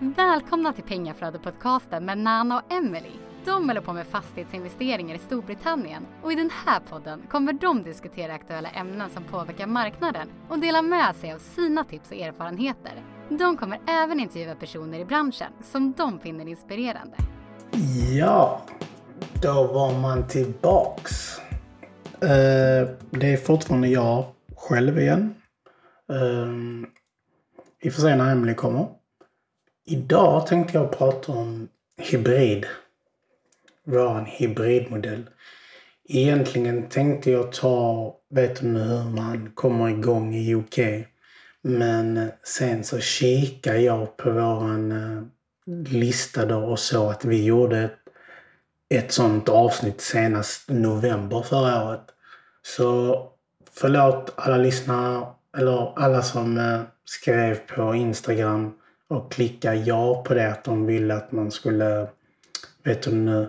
Välkomna till Pengaflödet-podcasten med Nana och Emily. De håller på med fastighetsinvesteringar i Storbritannien och i den här podden kommer de diskutera aktuella ämnen som påverkar marknaden och dela med sig av sina tips och erfarenheter. De kommer även intervjua personer i branschen som de finner inspirerande. Ja, då var man tillbaks. Uh, det är fortfarande jag själv igen. Eh, uh, vi får se när Emily kommer. Idag tänkte jag prata om hybrid. Vår hybridmodell. Egentligen tänkte jag ta, vet du nu hur man kommer igång i UK. Men sen så kikade jag på våran eh, lista då och så att vi gjorde ett, ett sånt avsnitt senast november förra året. Så förlåt alla lyssnare, eller alla som eh, skrev på Instagram och klicka ja på det att de ville att man skulle, vet du nu,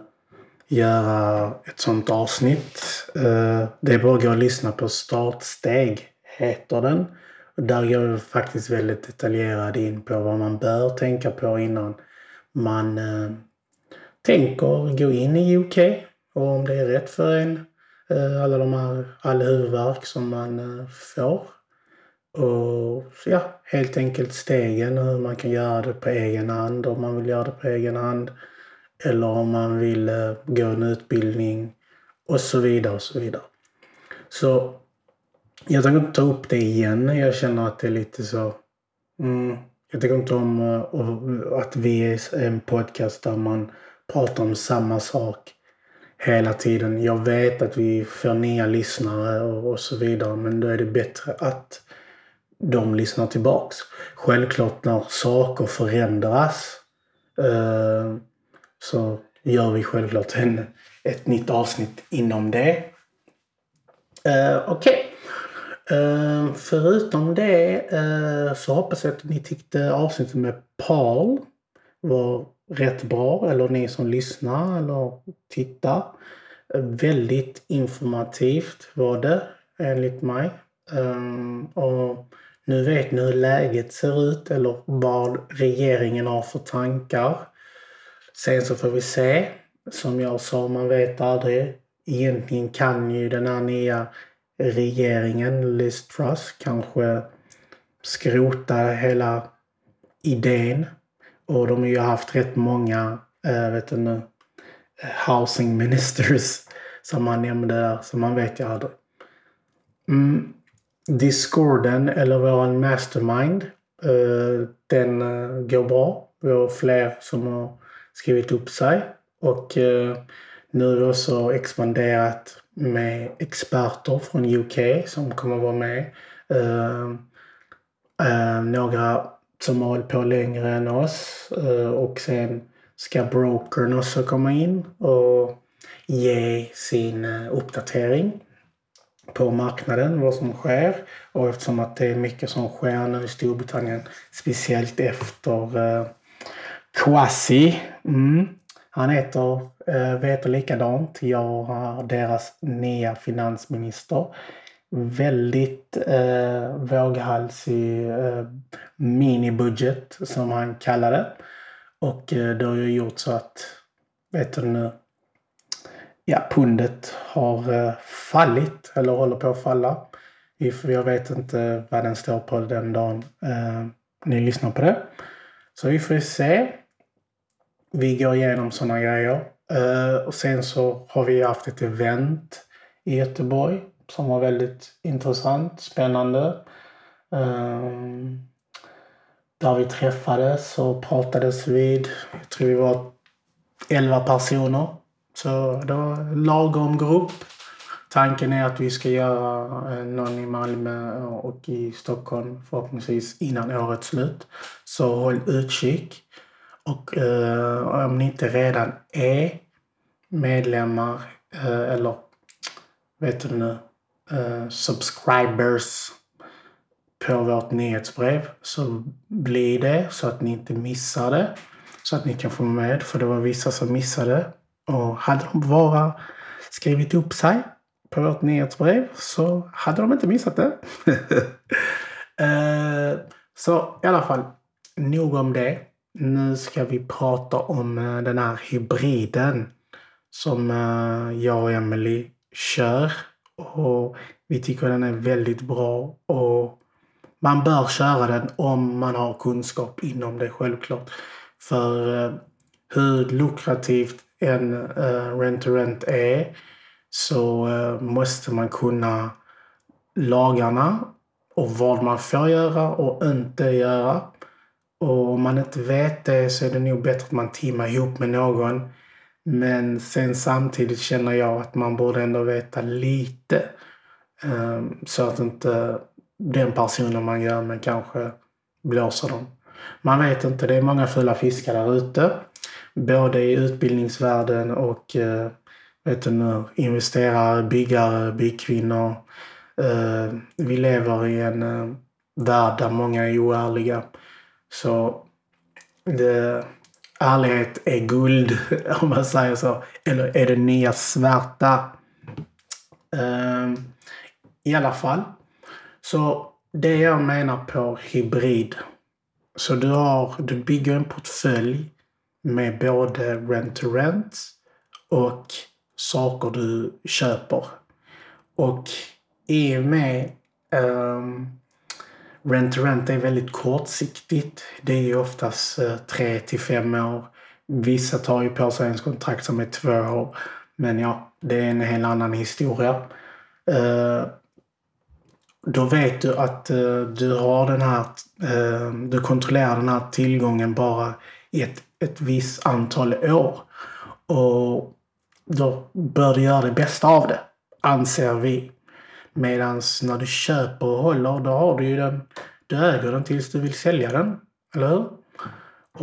göra ett sånt avsnitt. Eh, det är bara att gå och lyssna på Startsteg, heter den. Och där går jag faktiskt väldigt detaljerad in på vad man bör tänka på innan man eh, tänker gå in i UK och om det är rätt för en. Eh, alla de här, all huvudvärk som man får. Och ja, helt enkelt stegen hur man kan göra det på egen hand om man vill göra det på egen hand. Eller om man vill eh, gå en utbildning och så vidare och så vidare. Så jag tänker inte ta upp det igen. Jag känner att det är lite så... Mm, jag tycker inte om uh, att vi är en podcast där man pratar om samma sak hela tiden. Jag vet att vi får nya lyssnare och, och så vidare men då är det bättre att de lyssnar tillbaks. Självklart när saker förändras eh, så gör vi självklart en, ett nytt avsnitt inom det. Eh, Okej. Okay. Eh, förutom det eh, så hoppas jag att ni tyckte avsnittet med Paul var rätt bra. Eller ni som lyssnar eller tittar. Väldigt informativt var det enligt mig. Eh, och nu vet ni hur läget ser ut eller vad regeringen har för tankar. Sen så får vi se. Som jag sa, man vet aldrig. Egentligen kan ju den här nya regeringen, Liz Truss, kanske skrota hela idén. Och de har ju haft rätt många, äh, vet inte, nu, eh, housing ministers som man nämnde där, så man vet ju aldrig. Mm. Discorden, eller våran mastermind, eh, den eh, går bra. Vi har fler som har skrivit upp sig. Och eh, nu har vi också expanderat med experter från UK som kommer vara med. Några som har hållit på längre än oss. Och sen ska brokern också komma in och ge sin uppdatering på marknaden, vad som sker. Och eftersom att det är mycket som sker nu i Storbritannien, speciellt efter eh, Kwasi. Mm. Han heter, eh, vet och likadant. Jag har deras nya finansminister. Väldigt eh, våghalsig eh, minibudget som han kallar det. Och eh, det har ju gjort så att, vet du nu, ja, pundet har eh, fallit eller håller på att falla. Jag vet inte vad den står på den dagen eh, ni lyssnar på det. Så vi får se vi går igenom sådana grejer. Eh, och sen så har vi haft ett event i Göteborg som var väldigt intressant, spännande. Eh, där vi träffades och pratades vid. Jag tror vi var 11 personer. Så då, lagom grupp. Tanken är att vi ska göra eh, någon i Malmö och i Stockholm förhoppningsvis innan årets slut. Så håll utkik. Och eh, om ni inte redan är medlemmar eh, eller vet du nu, eh, subscribers på vårt nyhetsbrev så bli det så att ni inte missar det. Så att ni kan få med, för det var vissa som missade. Och hade de bara skrivit upp sig på vårt nyhetsbrev så hade de inte missat det. Eh, så i alla fall, nog om det. nu ska vi prata om eh, den här hybriden som eh, jag och Emily kör. Och vi tycker den är väldigt bra och man bör köra den om man har kunskap inom det självklart. För hur lukrativt en eh, rent-to-rent är så eh, måste man kunna lagarna och vad man får göra och inte göra. Och om man inte vet det så är det nog bättre att man teamar ihop med någon. Men sen samtidigt känner jag att man borde ändå veta lite. Um, så att inte den personen man gör med kanske blåser dem. Man vet inte. Det är många fula fiskar där ute. Både i utbildningsvärlden och eh, vet du nu, investerare, byggare, byggkvinnor. Eh, vi lever i en eh, värld där många är oärliga. Så det, ärlighet är guld, om man säger så. Eller är det nya svärta? I alla fall. Så det jag menar på hybrid. Så du, har, du bygger en portfölj med både rent-to-rent och saker du köper. Och i och med ehm, um, Rent-to-rent är väldigt kortsiktigt. Det är ju oftast eh, tre till fem år. Vissa tar ju på sig en kontrakt som är två år. Men ja, det är en helt annan historia. Uh, då vet du att uh, du har den här, ehm, du kontrollerar den här tillgången bara i ett, ett visst antal år. Och då bör du göra det bästa av det, anser vi. Medan när du köper och håller, då har du ju den. Du äger den tills du vill sälja den. Eller hur?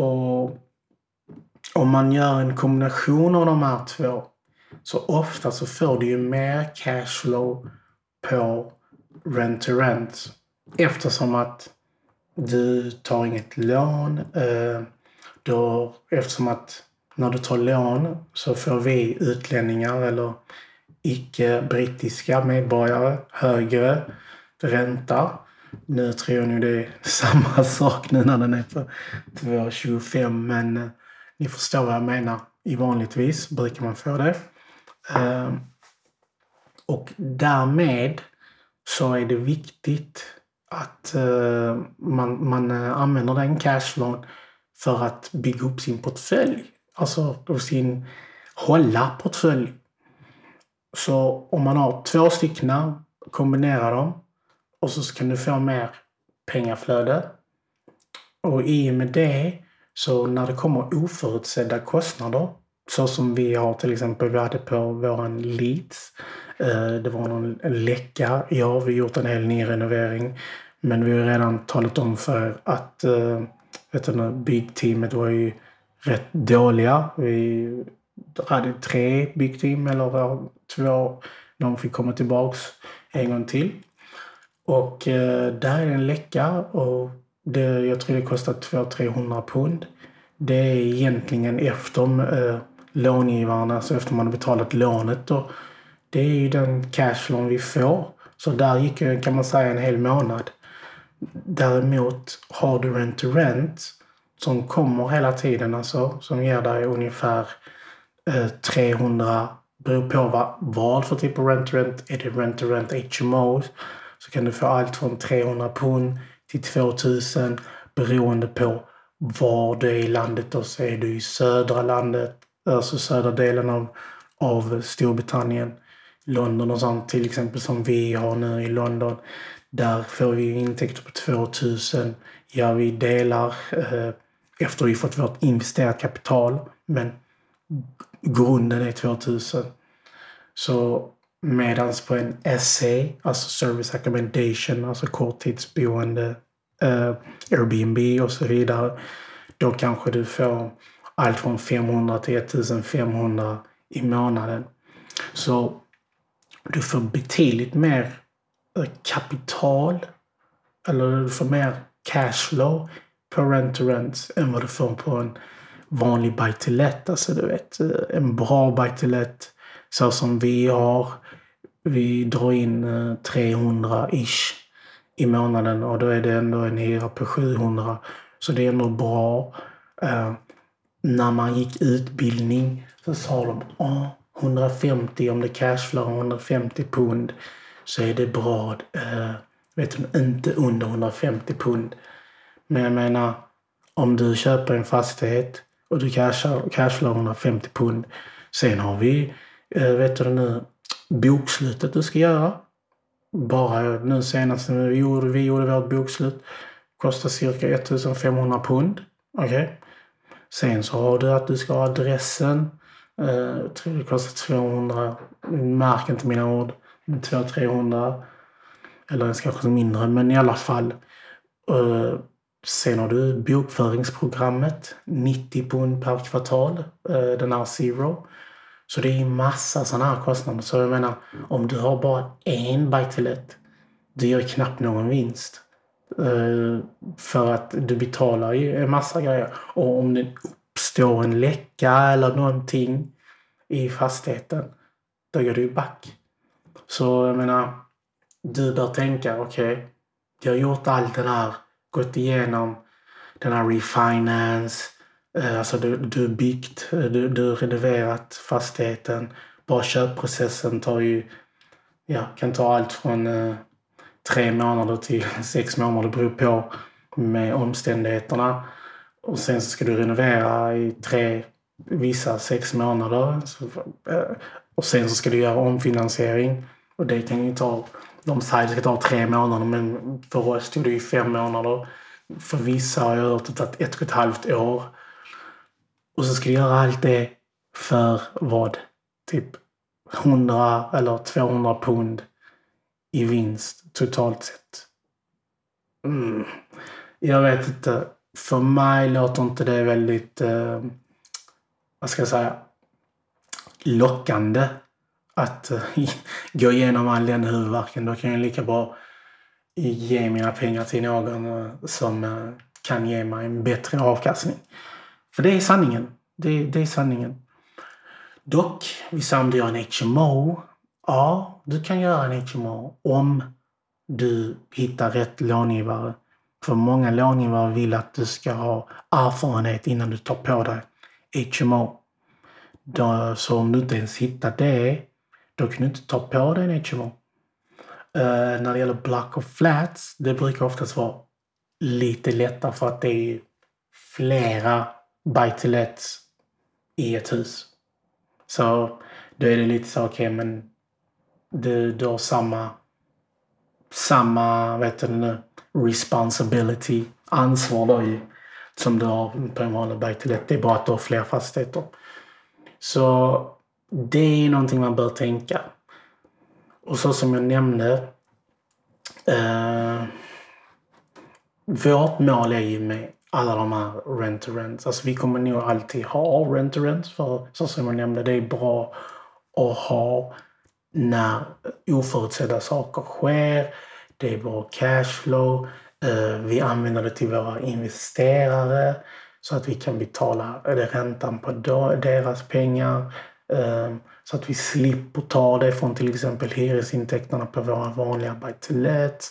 Och om man gör en kombination av de här två så ofta så får du ju mer cashflow på rent-to-rent. Eftersom att du tar inget lån. Eh, då, eftersom att när du tar lån så får vi utlänningar eller icke-brittiska medborgare högre ränta. Nu tror jag nog det är samma sak nu när den är på 2,25 men eh, ni förstår vad jag menar. I vanligtvis brukar man få det. Ehm, och därmed så är det viktigt att eh, man, man eh, använder den cashflown för att bygga upp sin portfölj. Alltså sin hålla portfölj så om man har två stycken, kombinera dem och så kan du få mer pengaflöde. Och i och med det, så när det kommer oförutsedda kostnader, så som vi har till exempel, vi hade på våran Leads. Eh, det var någon läcka. Ja, vi har gjort en hel nyrenovering. Men vi har redan talat om för att eh, vet du, byggteamet var ju rätt dåliga. Vi hade tre byggteam, eller två. De fick komma tillbaks en gång till. Och eh, där är en läcka och det, jag tror det kostar 200-300 pund. Det är egentligen efter eh, långivarna, alltså efter man har betalat lånet. Då, det är ju den cashlån vi får. Så där gick ju, kan man säga, en hel månad. Däremot har du rent-to-rent som kommer hela tiden, alltså, som ger dig ungefär eh, 300 beror på vad, vad för typ av rent-to-rent. Är det rent-to-rent HMO så kan du få allt från 300 pund till 2000 beroende på var du är i landet. Och så är du i södra landet, alltså södra delen av, av Storbritannien. London och sånt till exempel som vi har nu i London. Där får vi intäkter på 2000. Ja, vi delar eh, efter vi fått vårt investerat kapital. Men grunden är 2000. Så medans på en SA, alltså Service Accommodation, alltså korttidsboende, eh, Airbnb och så vidare. Då kanske du får allt från 500 till 1500 i månaden. Så du får betydligt mer Eh, kapital eller du får mer cashflow på rent-to-rent än vad du får på en vanlig buy to let. Alltså du vet, eh, en bra buy to let så som vi har. Vi drar in eh, 300-ish i månaden och då är det ändå en hyra på 700. Så det är ändå bra. Uh, när man gick utbildning så sa de oh, 150 om det cashflow 150 pund så är det bra. Eh, vet du, inte under 150 pund. Men jag menar, om du köper en fastighet och du cashar, cashflow 150 pund. Sen har vi, eh, vet du nu, bokslutet du ska göra. Bara nu senast när vi gjorde, vi gjorde vårt bokslut kostar cirka 1500 pund. Okej. Okay. Sen så har du att du ska ha adressen. Eh, jag tror det kostar 200. Märk inte mina ord. 200-300. Eller kanske mindre, men i alla fall. Eh, sen har du bokföringsprogrammet. 90 pund per kvartal. Eh, den här Zero. Så det är massa sådana här kostnader. Så jag menar, om du har bara en buy du gör knappt någon vinst. Eh, för att du betalar ju en massa grejer. Och om det uppstår en läcka eller någonting i fastigheten, då går du ju back. Så jag menar, du bör tänka, okej, okay, jag har gjort allt det där, gått igenom den här refinance, eh, alltså du, du byggt, eh, du, du renoverat fastigheten. Bara köpprocessen tar ju, ja, kan ta allt från eh, tre månader till sex månader. Det beror på med omständigheterna. Och sen så ska du renovera i tre, vissa sex månader. Eh, och sen så ska du göra omfinansiering. Och det kan ju ta, de säger att det ska ta tre månader men för oss tog det ju fem månader. För vissa har jag hört att det tagit ett och ett halvt år. Och så ska du göra allt det för vad? Typ 100 eller 200 pund i vinst totalt sett. Mm. Jag vet inte. För mig låter inte det väldigt, eh, vad ska jag säga, lockande att eh, gå igenom all den huvudvärken. Då kan jag lika bra ge mina pengar till någon eh, som eh, kan ge mig en bättre avkastning. För det är sanningen. Det, det är sanningen. Dock, vissa om du gör en HMO. Ja, du kan göra en HMO om du hittar rätt långivare. För många långivare vill att du ska ha erfarenhet innan du tar på dig HMO. Då, så om du inte ens hittar det, då kan du inte ta på dig en HMO. Uh, eh, när det gäller block och flats, det brukar oftast vara lite lättare för att det är flera buy to i ett hus. Så då är det lite så, okej okay, men du, du har samma, samma, vet du nu, responsibility, ansvar då ju, som du har på en vanlig buy to let. Det är bara att du har fler fastigheter. Så det är någonting man bör tänka. Och så som jag nämnde. Eh, vårt mål är ju med alla de här rent-to-rent. Alltså vi kommer nog alltid ha rent-to-rent för så som jag nämnde, det är bra att ha när oförutsedda saker sker. Det är bra cashflow. Eh, vi använder det till våra investerare så att vi kan betala eh, räntan på deras pengar. Ehm, så att vi slipper ta det från till exempel hyresintäkterna på våra vanliga buy to let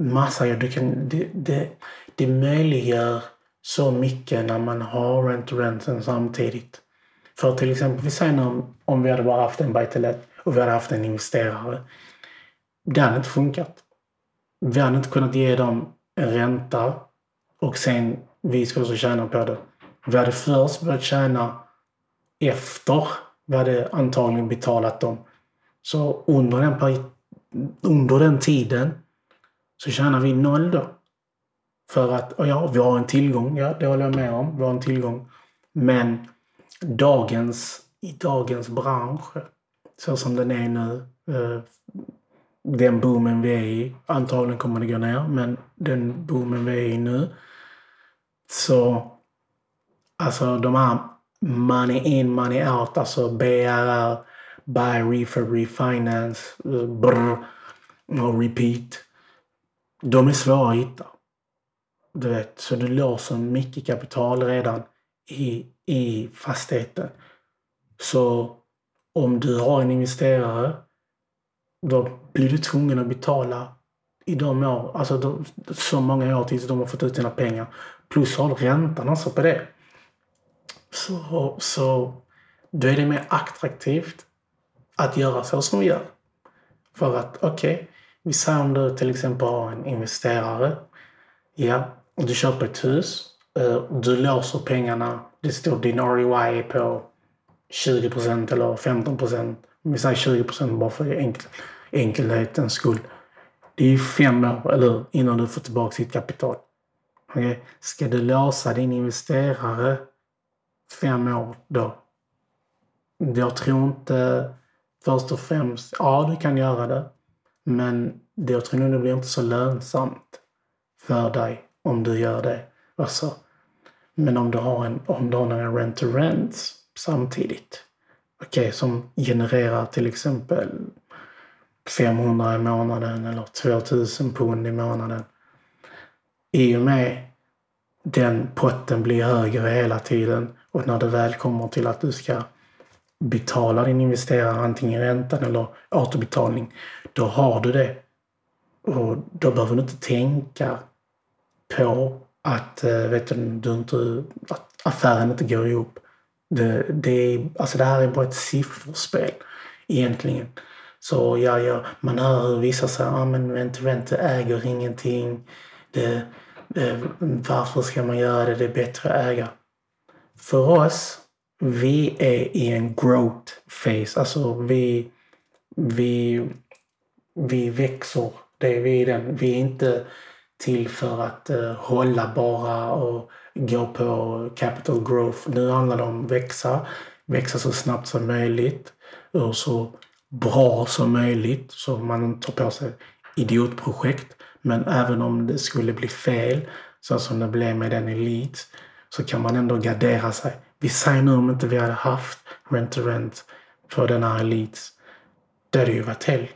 Massa, det, kan, det, det, det möjliggör så mycket när man har rent-to-renten samtidigt. För till exempel, vi säger om, om vi hade bara haft en buy och vi hade haft en investerare. Det hade inte funkat. Vi hade inte kunnat ge dem en ränta och sen vi skulle också tjäna på det. Vi hade först börjat tjäna efter vi hade antagligen betalat dem. Så under den, under den tiden så tjänar vi noll då. För att, ja, vi har en tillgång, ja det håller jag med om. Vi har en tillgång. Men dagens, i dagens bransch, så som den är nu, eh, den boomen vi är i, antagligen kommer det gå ner, men den boomen vi är i nu, så alltså de här money in, money out, alltså BRR, buy, refurb, refinance, brr, och repeat. De är svåra att hitta. Du vet, så du låser mycket kapital redan i, i fastigheten. Så om du har en investerare, då blir du tvungen att betala i de år, alltså de, så många år tills de har fått ut sina pengar. Plus har du räntan alltså på det så, så då är det mer attraktivt att göra så som vi gör. För att okej, okay, vi säger om du till exempel har en investerare. Ja, du köper ett hus. Eh, du låser pengarna. Det står din ROI på 20 procent eller 15 procent. Vi säger 20 procent bara för enkel, enkelhetens skull. Det är ju fem år eller innan du får tillbaka ditt kapital. Okay? Ska du låsa din investerare fem år då? Jag tror inte först och främst, ja du kan göra det. Men jag tror nog det blir inte så lönsamt för dig om du gör det. Alltså, men om du har, en, om du har några rent-to-rents samtidigt. Okej, okay, som genererar till exempel 500 i månaden eller 2000 pund i månaden. I och med den potten blir högre hela tiden och när det väl kommer till att du ska betala din investerare antingen räntan eller återbetalning, då har du det. Och då behöver du inte tänka på att, eh, vet du, inte, att affären inte går ihop. Det, det, är, alltså det här är bara ett sifferspel egentligen. Så ja, ja, man hör hur vissa säger att ah, men rent äger ingenting. Det, det, varför ska man göra det? Det är bättre att äga. För oss, vi är i en growth phase. Alltså vi, vi, vi växer. Det är vi den. Vi är inte till för att uh, hålla bara och gå på capital growth. Nu handlar det om att växa. Växa så snabbt som möjligt och så bra som möjligt så man tar på sig idiotprojekt. Men även om det skulle bli fel, så som det blev med den Elite, så kan man ändå gardera sig. Vi säger nu om inte vi hade haft rent-to-rent för den här Elite. Det hade ju varit helt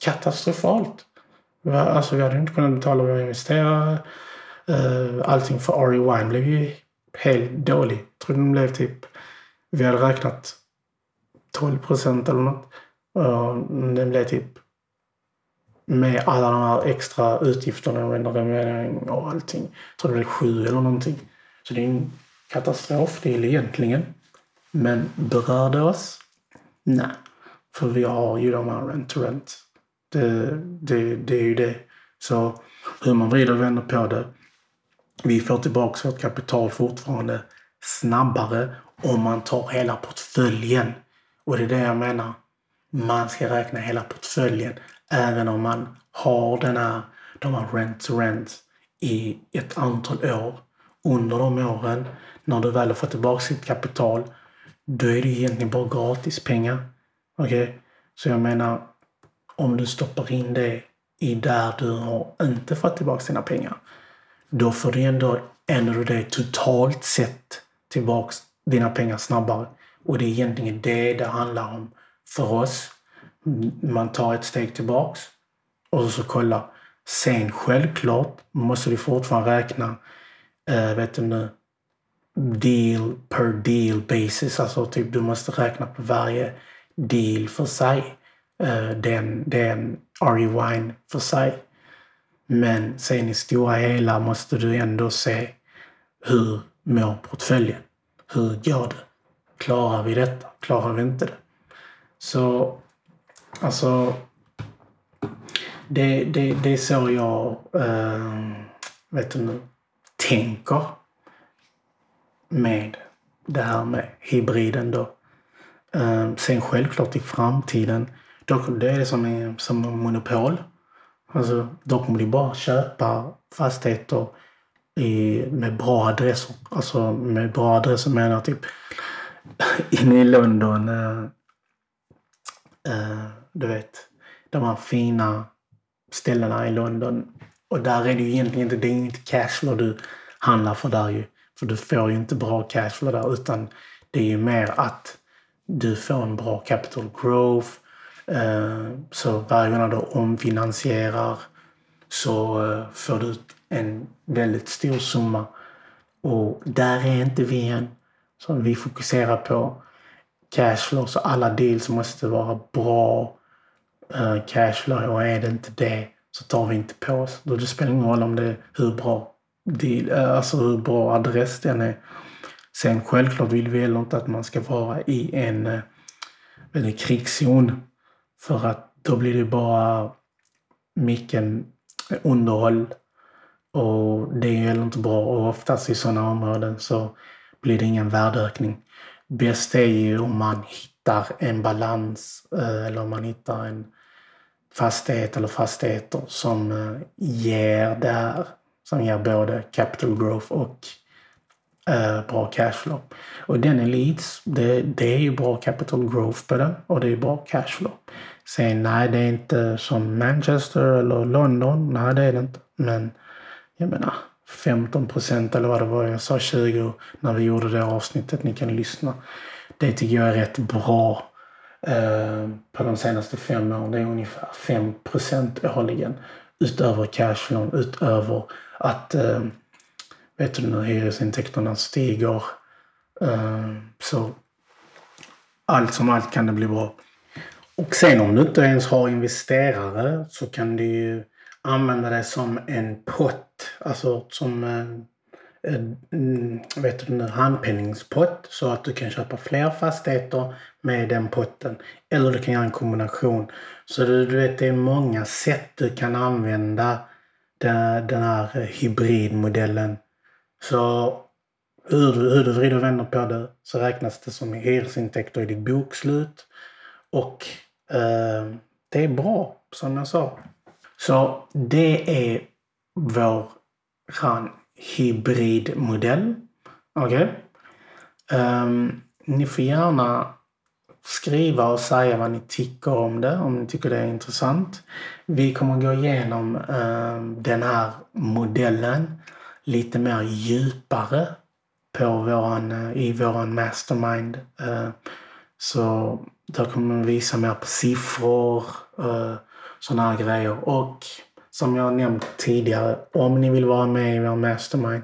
katastrofalt. Alltså vi hade inte kunnat betala våra investerare. Eh, allting för RE-Wine blev ju helt dålig. Jag tror den blev typ, vi hade räknat 12 procent eller något. Den blev typ med alla de här extra utgifterna, och renovering och allting. Jag tror det blev sju eller någonting. Så det är en katastrofdel egentligen. Men berör det oss? Nej. För vi har ju de här rent-to-rent. Det, det, det är ju det. Så hur man vrider och vänder på det. Vi får tillbaka vårt kapital fortfarande snabbare om man tar hela portföljen. Och det är det jag menar. Man ska räkna hela portföljen även om man har den här, de här rent-to-rent i ett antal år. Under de åren, när du väl har fått tillbaka sitt kapital, då är det egentligen bara gratispengar. Okej? Okay? Så jag menar, om du stoppar in det i där du har inte fått tillbaka dina pengar, då får du ändå, ändå det totalt sett tillbaka dina pengar snabbare. Och det är egentligen det det handlar om för oss. Man tar ett steg tillbaks och så kollar. Sen självklart måste du fortfarande räkna, eh, vet du nu, eh, deal per deal basis. Alltså typ du måste räkna på varje deal för sig. Eh, äh, den, den RE-wine för sig. Men sen i stora hela måste du ändå se hur mår portföljen? Hur går det? Klarar vi detta? Klarar vi inte det? Så alltså det, det, det är så jag äh, vet du nu, tänker med det här med hybriden då. Ehm, sen självklart i framtiden, då, är det som, är, som monopol. Alltså, då kommer de bara köpa fastigheter i, med bra adresser. Alltså med bra adresser menar jag typ inne i London. Uh, uh, du vet, de här fina ställena i London. Och där är det ju egentligen inte, det är inte cashflow du handlar för där ju. För du får ju inte bra cashflow där utan det är ju mer att du får en bra capital growth. Eh, så varje gång du omfinansierar så eh, får du ut en väldigt stor summa. Och där är inte vi än. Så vi fokuserar på cashflow. Så alla deals måste vara bra eh, cashflow. Och är det inte det så tar vi inte på oss. det spelar ingen roll om det är hur bra deal, eh, alltså hur bra adress den är. Sen självklart vill vi heller inte att man ska vara i en eh, en krigszon. För att då blir det bara mycket underhåll. Och det är heller inte bra. Och oftast i sådana områden så blir det ingen värdeökning. Bäst är ju om man hittar en balans eh, eller om man hittar en fastighet eller fastigheter som eh, ger det här. Som ger både capital growth och eh, bra cashflow. Och den Elites, det, det är ju bra capital growth på den och det är bra cashflow. Sen nej, det är inte som Manchester eller London. Nej, det är det inte. Men jag menar 15 procent eller vad det var. Jag sa 20 när vi gjorde det avsnittet. Ni kan lyssna. Det tycker jag är rätt bra Eh, på de senaste fem åren. Det är ungefär 5 årligen utöver cashflow, utöver att eh, vet du när hyresintäkterna stiger. Eh, så allt som allt kan det bli bra. Och sen om du inte ens har investerare så kan du ju använda det som en pott. Alltså som eh, vet du, handpenningspott så att du kan köpa fler fastigheter med den potten. Eller du kan göra en kombination. Så du, du vet, det är många sätt du kan använda den, den här eh, hybridmodellen. Så hur, hur du vrider och vänder på det så räknas det som hyresintäkter i ditt bokslut. Och eh, det är bra, som jag sa. Så det är vår hybridmodell. Okej? Okay? Um, ni får gärna skriva och säga vad ni tycker om det, om ni tycker det är intressant. Vi kommer gå igenom um, den här modellen lite mer djupare på våran, eh, i våran mastermind. Uh, så där kommer vi visa mer på siffror, eh, uh, sådana här grejer. Och som jag nämnt tidigare, om ni vill vara med i vår mastermind,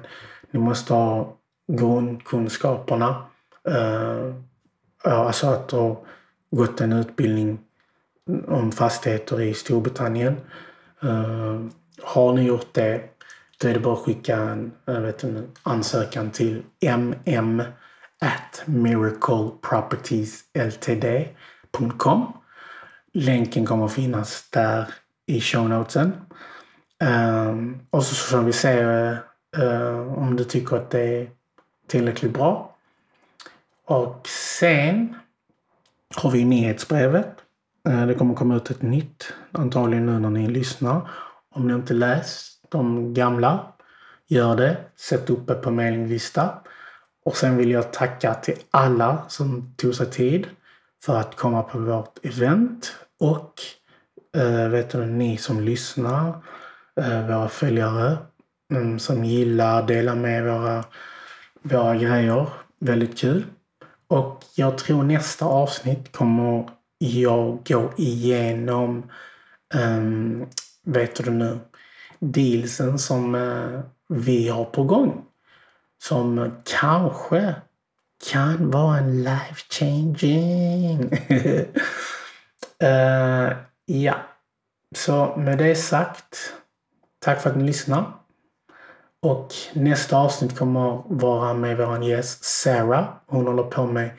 ni måste ha grundkunskaperna. Uh, alltså att ha gått en utbildning om fastigheter i Storbritannien. Uh, har ni gjort det, då är det bara att skicka en, vet en ansökan till mm at miraclepropertiesltd.com Länken kommer att finnas där i shownotesen. Um, ehm, och så får vi se uh, eh, om du tycker att det är tillräckligt bra. Och sen har vi nyhetsbrevet. Uh, det kommer komma ut ett nytt antagligen nu när ni lyssnar. Om ni inte läst de gamla, gör det. Sätt upp det på mailinglista. Och sen vill jag tacka till alla som tog sig tid för att komma på vårt event och eh, vet du, ni som lyssnar, eh, våra följare mm, som gillar, delar med våra, våra grejer. Väldigt kul. Och jag tror nästa avsnitt kommer jag gå igenom, um, vet du nu, dealsen som uh, vi har på gång. Som kanske kan vara en life changing. uh, eh, ja, så med det sagt. Tack för att ni lyssnar. Och nästa avsnitt kommer vara med vår gäst Sarah. Hon håller på med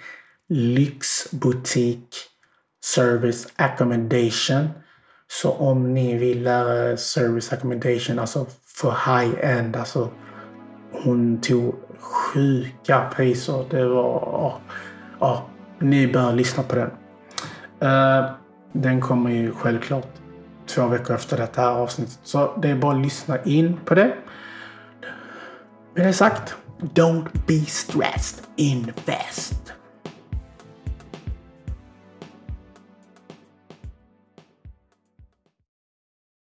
lyxbutik service accommodation. Så om ni vill lära service accommodation, alltså för high-end, alltså hon tog sjuka priser. Det var... Ja, ni bör lyssna på den. Uh, den kommer ju självklart två veckor efter detta här avsnittet. Så det är bara att lyssna in på det. Med det sagt, don't be stressed, invest.